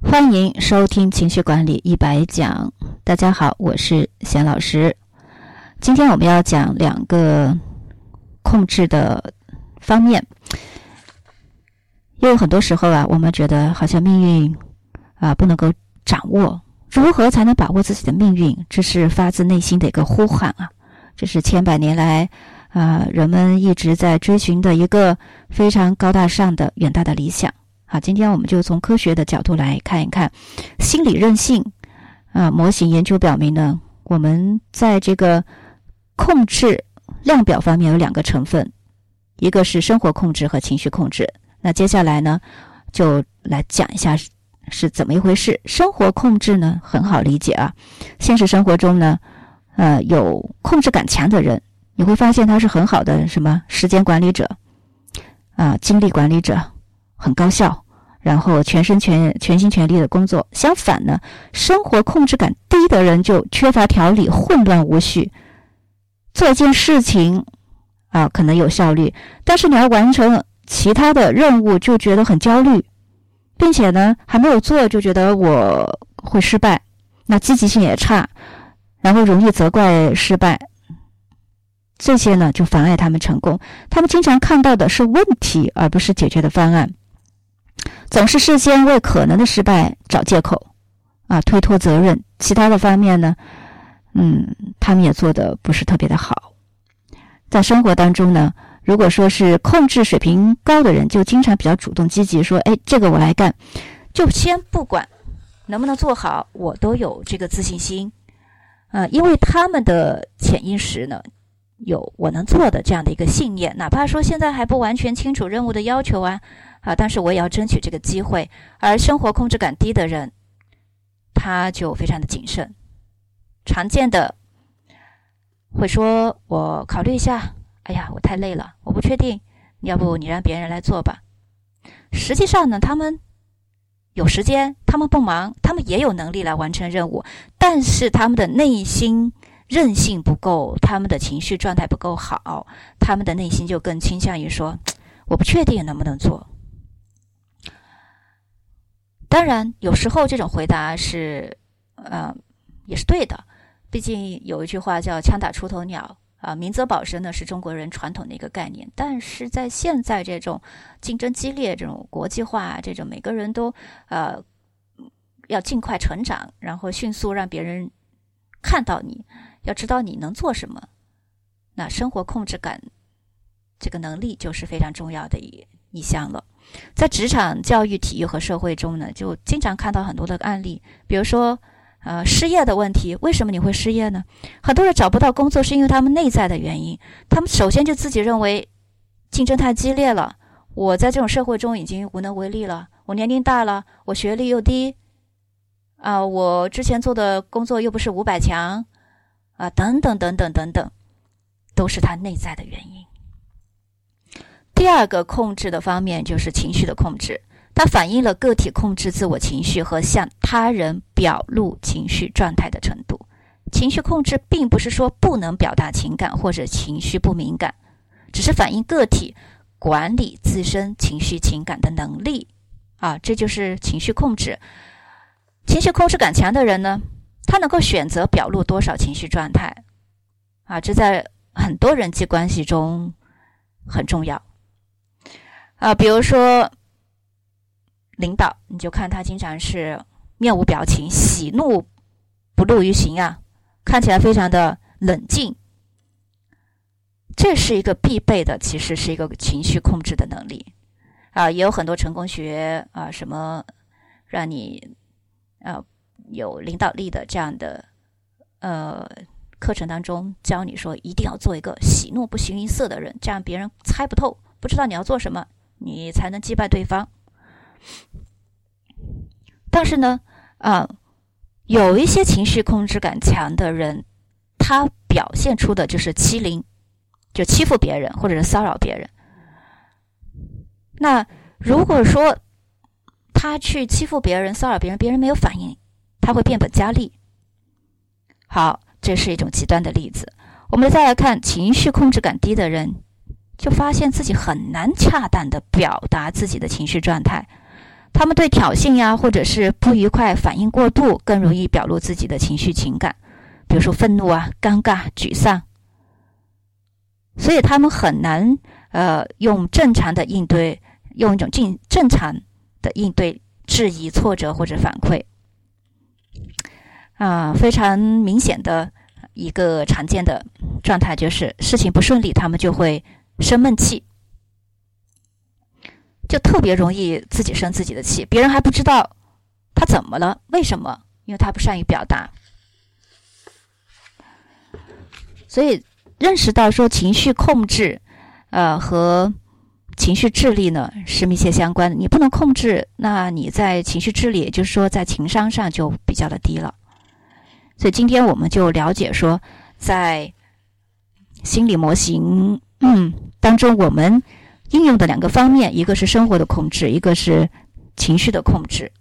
欢迎收听情绪管理一百讲。大家好，我是贤老师。今天我们要讲两个控制的方面，因为很多时候啊，我们觉得好像命运啊不能够掌握，如何才能把握自己的命运？这是发自内心的一个呼喊啊！这是千百年来啊人们一直在追寻的一个非常高大上的远大的理想。好，今天我们就从科学的角度来看一看心理韧性。啊，模型研究表明呢，我们在这个控制量表方面有两个成分，一个是生活控制和情绪控制。那接下来呢，就来讲一下是怎么一回事。生活控制呢很好理解啊，现实生活中呢，呃，有控制感强的人，你会发现他是很好的什么时间管理者啊，精力管理者。很高效，然后全身全全心全力的工作。相反呢，生活控制感低的人就缺乏条理，混乱无序。做一件事情啊，可能有效率，但是你要完成其他的任务，就觉得很焦虑，并且呢，还没有做就觉得我会失败，那积极性也差，然后容易责怪失败。这些呢，就妨碍他们成功。他们经常看到的是问题，而不是解决的方案。总是事先为可能的失败找借口，啊，推脱责任。其他的方面呢，嗯，他们也做的不是特别的好。在生活当中呢，如果说是控制水平高的人，就经常比较主动积极，说，哎，这个我来干，就先不管能不能做好，我都有这个自信心，啊，因为他们的潜意识呢，有我能做的这样的一个信念，哪怕说现在还不完全清楚任务的要求啊。啊！但是我也要争取这个机会。而生活控制感低的人，他就非常的谨慎。常见的会说：“我考虑一下。”哎呀，我太累了，我不确定。要不你让别人来做吧。实际上呢，他们有时间，他们不忙，他们也有能力来完成任务。但是他们的内心韧性不够，他们的情绪状态不够好，他们的内心就更倾向于说：“ 我不确定能不能做。”当然，有时候这种回答是，呃，也是对的。毕竟有一句话叫“枪打出头鸟”，啊，明哲保身呢是中国人传统的一个概念。但是在现在这种竞争激烈、这种国际化、这种每个人都呃要尽快成长，然后迅速让别人看到你，要知道你能做什么，那生活控制感这个能力就是非常重要的一一项了。在职场、教育、体育和社会中呢，就经常看到很多的案例，比如说，呃，失业的问题。为什么你会失业呢？很多人找不到工作，是因为他们内在的原因。他们首先就自己认为竞争太激烈了，我在这种社会中已经无能为力了。我年龄大了，我学历又低，啊，我之前做的工作又不是五百强，啊，等等等等等等，都是他内在的原因。第二个控制的方面就是情绪的控制，它反映了个体控制自我情绪和向他人表露情绪状态的程度。情绪控制并不是说不能表达情感或者情绪不敏感，只是反映个体管理自身情绪情感的能力啊，这就是情绪控制。情绪控制感强的人呢，他能够选择表露多少情绪状态啊，这在很多人际关系中很重要。啊，比如说领导，你就看他经常是面无表情，喜怒不露于形啊，看起来非常的冷静。这是一个必备的，其实是一个情绪控制的能力啊。也有很多成功学啊，什么让你啊有领导力的这样的呃课程当中，教你说一定要做一个喜怒不形于色的人，这样别人猜不透，不知道你要做什么。你才能击败对方。但是呢，啊，有一些情绪控制感强的人，他表现出的就是欺凌，就欺负别人或者是骚扰别人。那如果说他去欺负别人、骚扰别人，别人没有反应，他会变本加厉。好，这是一种极端的例子。我们再来看情绪控制感低的人。就发现自己很难恰当的表达自己的情绪状态，他们对挑衅呀，或者是不愉快反应过度，更容易表露自己的情绪情感，比如说愤怒啊、尴尬、沮丧。所以他们很难呃用正常的应对，用一种正正常的应对质疑、挫折或者反馈。啊，非常明显的一个常见的状态就是事情不顺利，他们就会生闷气。就特别容易自己生自己的气，别人还不知道他怎么了，为什么？因为他不善于表达。所以认识到说情绪控制，呃，和情绪智力呢是密切相关的。你不能控制，那你在情绪智力，也就是说在情商上就比较的低了。所以今天我们就了解说，在心理模型嗯当中，我们。应用的两个方面，一个是生活的控制，一个是情绪的控制。